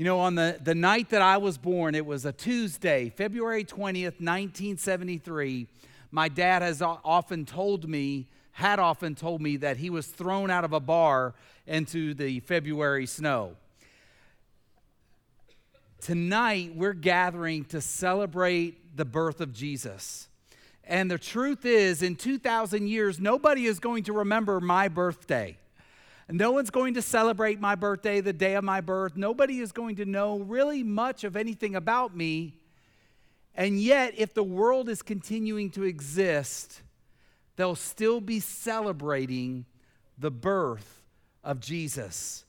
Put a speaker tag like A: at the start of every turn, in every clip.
A: You know, on the, the night that I was born, it was a Tuesday, February 20th, 1973. My dad has often told me, had often told me, that he was thrown out of a bar into the February snow. Tonight, we're gathering to celebrate the birth of Jesus. And the truth is, in 2,000 years, nobody is going to remember my birthday. No one's going to celebrate my birthday, the day of my birth. Nobody is going to know really much of anything about me. And yet, if the world is continuing to exist, they'll still be celebrating the birth of Jesus.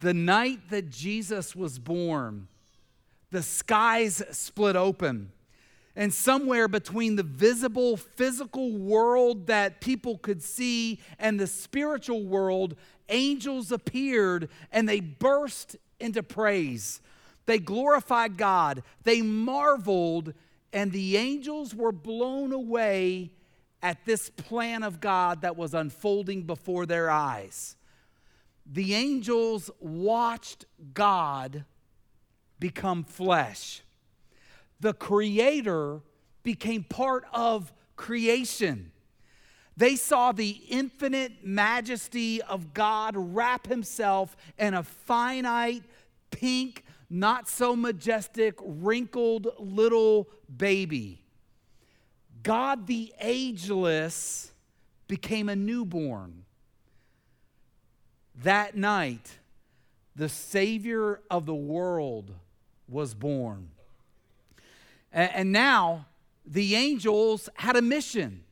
A: The night that Jesus was born, the skies split open and somewhere between the visible physical world that people could see and the spiritual world, angels appeared and they burst into praise. They glorified God, they marveled, and the angels were blown away at this plan of God that was unfolding before their eyes. The angels watched God become flesh the Creator became part of creation. They saw the infinite majesty of God wrap himself in a finite, pink, not so majestic, wrinkled little baby. God the ageless became a newborn. That night, the Savior of the world was born. And now the angels had a mission.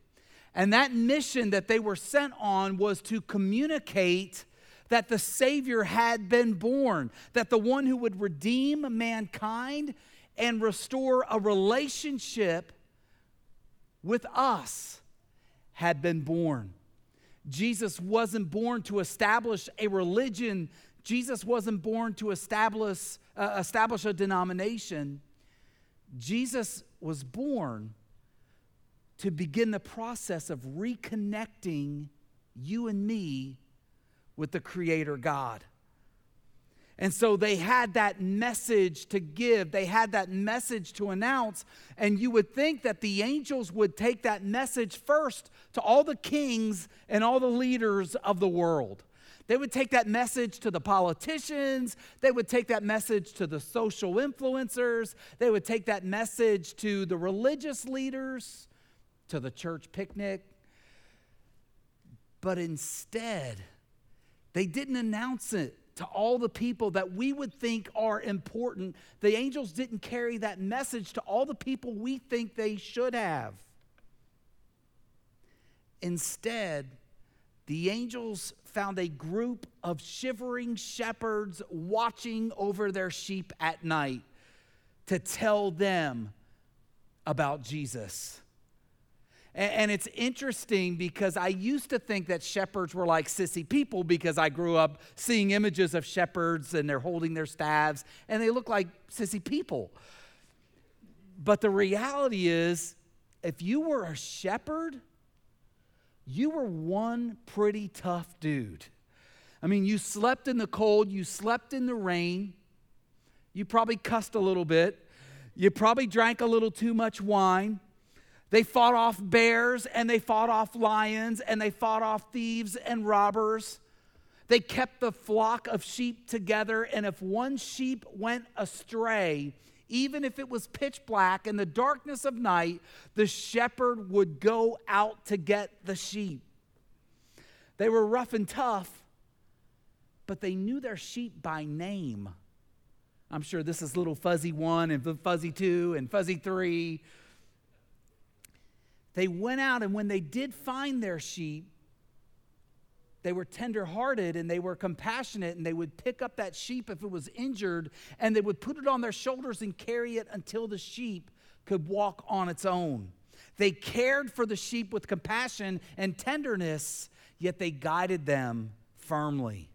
A: And that mission that they were sent on was to communicate that the Savior had been born, that the one who would redeem mankind and restore a relationship with us had been born. Jesus wasn't born to establish a religion, Jesus wasn't born to establish, uh, establish a denomination. Jesus was born to begin the process of reconnecting you and me with the Creator God. And so they had that message to give, they had that message to announce. And you would think that the angels would take that message first to all the kings and all the leaders of the world. They would take that message to the politicians. They would take that message to the social influencers. They would take that message to the religious leaders, to the church picnic. But instead, they didn't announce it to all the people that we would think are important. The angels didn't carry that message to all the people we think they should have. Instead, the angels found a group of shivering shepherds watching over their sheep at night to tell them about Jesus. And it's interesting because I used to think that shepherds were like sissy people because I grew up seeing images of shepherds and they're holding their staves and they look like sissy people. But the reality is, if you were a shepherd, you were one pretty tough dude. I mean, you slept in the cold, you slept in the rain, you probably cussed a little bit, you probably drank a little too much wine. They fought off bears and they fought off lions and they fought off thieves and robbers. They kept the flock of sheep together, and if one sheep went astray, even if it was pitch black in the darkness of night, the shepherd would go out to get the sheep. They were rough and tough, but they knew their sheep by name. I'm sure this is little fuzzy one and fuzzy two and fuzzy three. They went out, and when they did find their sheep, they were tenderhearted and they were compassionate and they would pick up that sheep if it was injured and they would put it on their shoulders and carry it until the sheep could walk on its own. They cared for the sheep with compassion and tenderness, yet they guided them firmly.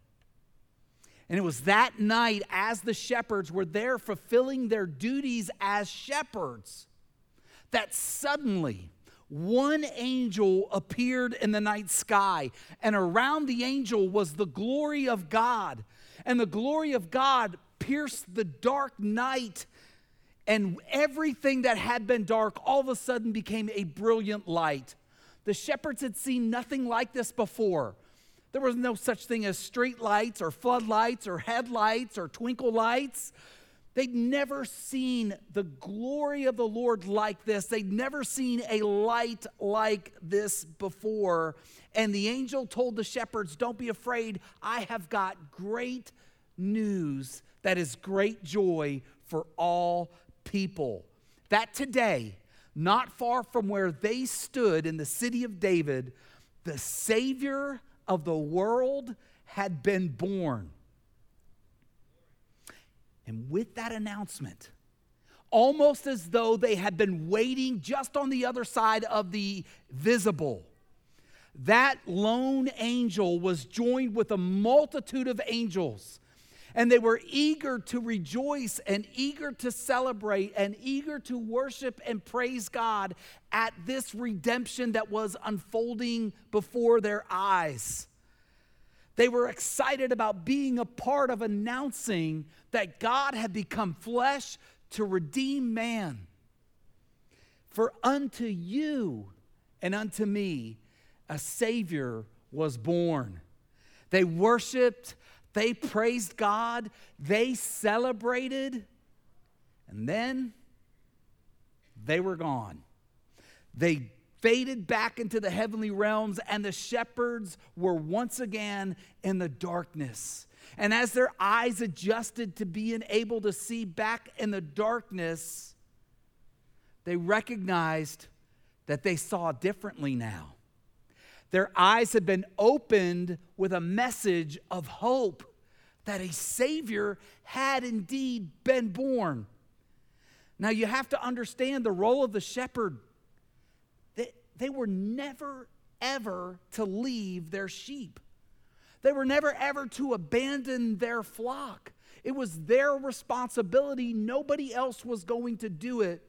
A: And it was that night, as the shepherds were there fulfilling their duties as shepherds, that suddenly one angel appeared in the night sky, and around the angel was the glory of God. And the glory of God pierced the dark night, and everything that had been dark all of a sudden became a brilliant light. The shepherds had seen nothing like this before. There was no such thing as street lights or floodlights or headlights or twinkle lights. They'd never seen the glory of the Lord like this. They'd never seen a light like this before. And the angel told the shepherds, Don't be afraid. I have got great news that is great joy for all people. That today, not far from where they stood in the city of David, the Savior of the world had been born. And with that announcement, almost as though they had been waiting just on the other side of the visible, that lone angel was joined with a multitude of angels. And they were eager to rejoice and eager to celebrate and eager to worship and praise God at this redemption that was unfolding before their eyes. They were excited about being a part of announcing that God had become flesh to redeem man. For unto you and unto me a Savior was born. They worshiped, they praised God, they celebrated, and then they were gone. They faded back into the heavenly realms, and the shepherds were once again in the darkness. And as their eyes adjusted to being able to see back in the darkness, they recognized that they saw differently now. Their eyes had been opened with a message of hope that a Savior had indeed been born. Now, you have to understand the role of the shepherd they were never, ever to leave their sheep. They were never, ever to abandon their flock. It was their responsibility. Nobody else was going to do it.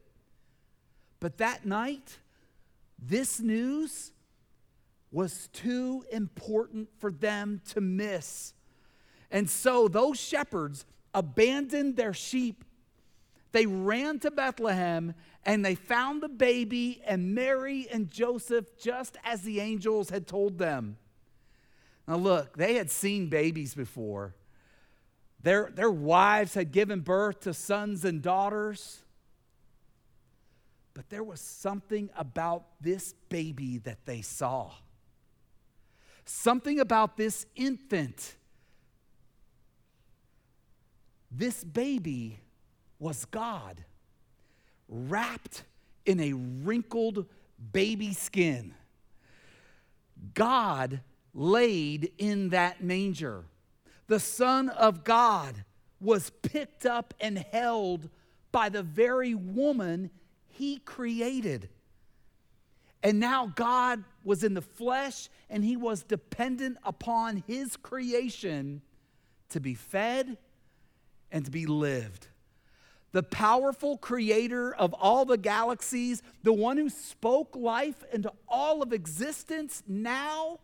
A: But that night, this news was too important for them to miss. And so those shepherds abandoned their sheep. They ran to Bethlehem and they found the baby and Mary and Joseph just as the angels had told them. Now, look, they had seen babies before. Their, their wives had given birth to sons and daughters. But there was something about this baby that they saw. Something about this infant. This baby was God wrapped in a wrinkled baby skin. God laid in that manger. The Son of God was picked up and held by the very woman he created. And now God was in the flesh and he was dependent upon his creation to be fed and to be lived the powerful creator of all the galaxies, the one who spoke life into all of existence, now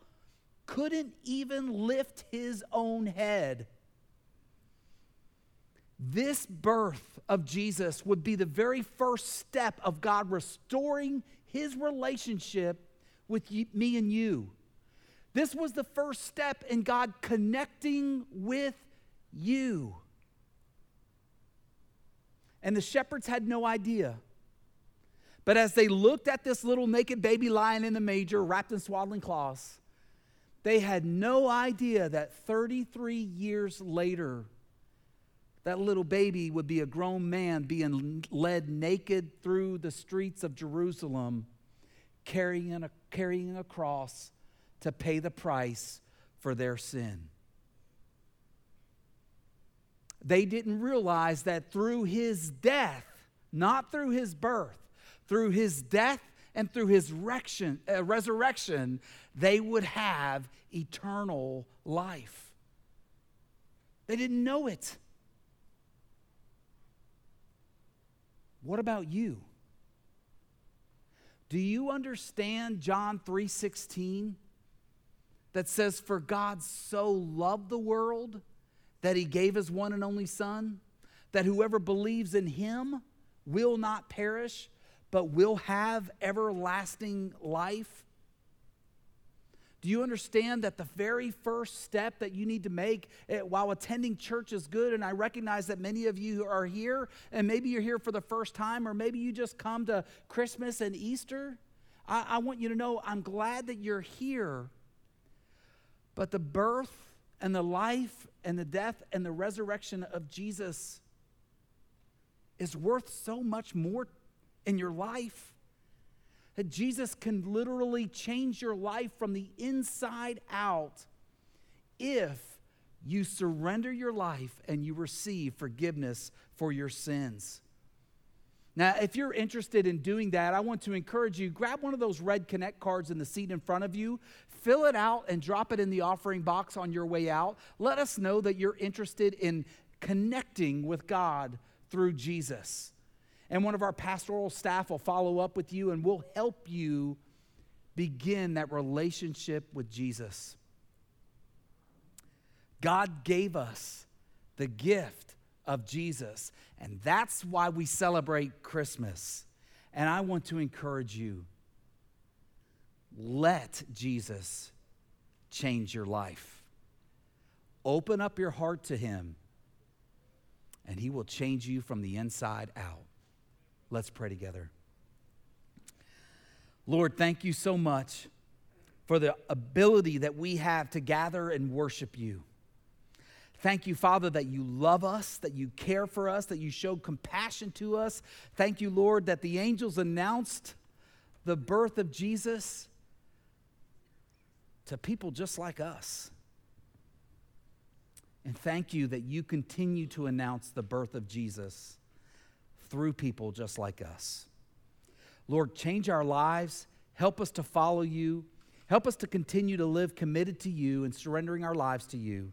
A: couldn't even lift his own head. This birth of Jesus would be the very first step of God restoring his relationship with me and you. This was the first step in God connecting with you. And the shepherds had no idea. But as they looked at this little naked baby lying in the manger, wrapped in swaddling cloths, they had no idea that 33 years later, that little baby would be a grown man being led naked through the streets of Jerusalem, carrying a, carrying a cross to pay the price for their sin. They didn't realize that through his death, not through his birth, through his death and through his uh, resurrection, they would have eternal life. They didn't know it. What about you? Do you understand John 3:16 that says for God so loved the world that he gave his one and only son? that whoever believes in him will not perish, but will have everlasting life? Do you understand that the very first step that you need to make eh, while attending church is good? And I recognize that many of you are here, and maybe you're here for the first time, or maybe you just come to Christmas and Easter. I, I want you to know I'm glad that you're here. But the birth and the life and the death and the resurrection of Jesus is worth so much more in your life. That Jesus can literally change your life from the inside out if you surrender your life and you receive forgiveness for your sins. Now, if you're interested in doing that, I want to encourage you grab one of those red Connect cards in the seat in front of you, fill it out, and drop it in the offering box on your way out. Let us know that you're interested in connecting with God through Jesus. And one of our pastoral staff will follow up with you and we'll help you begin that relationship with Jesus. God gave us the gift of Jesus, and that's why we celebrate Christmas. And I want to encourage you let Jesus change your life. Open up your heart to Him, and He will change you from the inside out. Let's pray together. Lord, thank you so much for the ability that we have to gather and worship you. Thank you, Father, that you love us, that you care for us, that you show compassion to us. Thank you, Lord, that the angels announced the birth of Jesus to people just like us. And thank you that you continue to announce the birth of Jesus through people just like us. Lord, change our lives. Help us to follow you. Help us to continue to live committed to you and surrendering our lives to you.